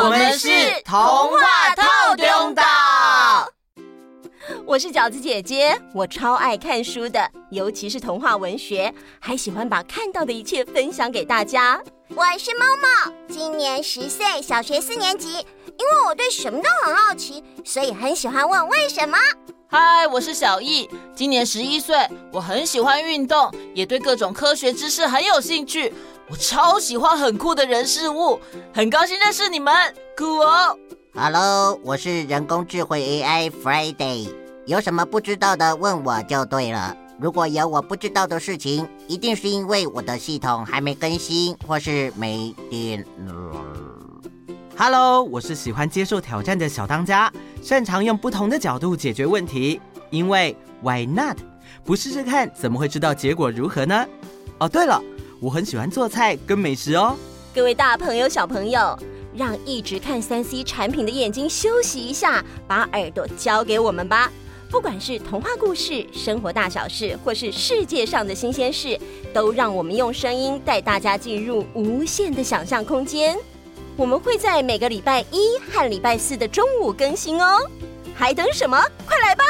我们是童话套中岛。我是饺子姐姐，我超爱看书的，尤其是童话文学，还喜欢把看到的一切分享给大家。我是猫猫，今年十岁，小学四年级。因为我对什么都很好奇，所以很喜欢问为什么。嗨，我是小易，今年十一岁，我很喜欢运动，也对各种科学知识很有兴趣。我超喜欢很酷的人事物，很高兴认识你们，酷哦！Hello，我是人工智慧 AI Friday，有什么不知道的问我就对了。如果有我不知道的事情，一定是因为我的系统还没更新，或是没电了。Hello，我是喜欢接受挑战的小当家，擅长用不同的角度解决问题。因为 Why not？不试试看怎么会知道结果如何呢？哦，对了，我很喜欢做菜跟美食哦。各位大朋友、小朋友，让一直看三 C 产品的眼睛休息一下，把耳朵交给我们吧。不管是童话故事、生活大小事，或是世界上的新鲜事，都让我们用声音带大家进入无限的想象空间。我们会在每个礼拜一和礼拜四的中午更新哦，还等什么？快来吧！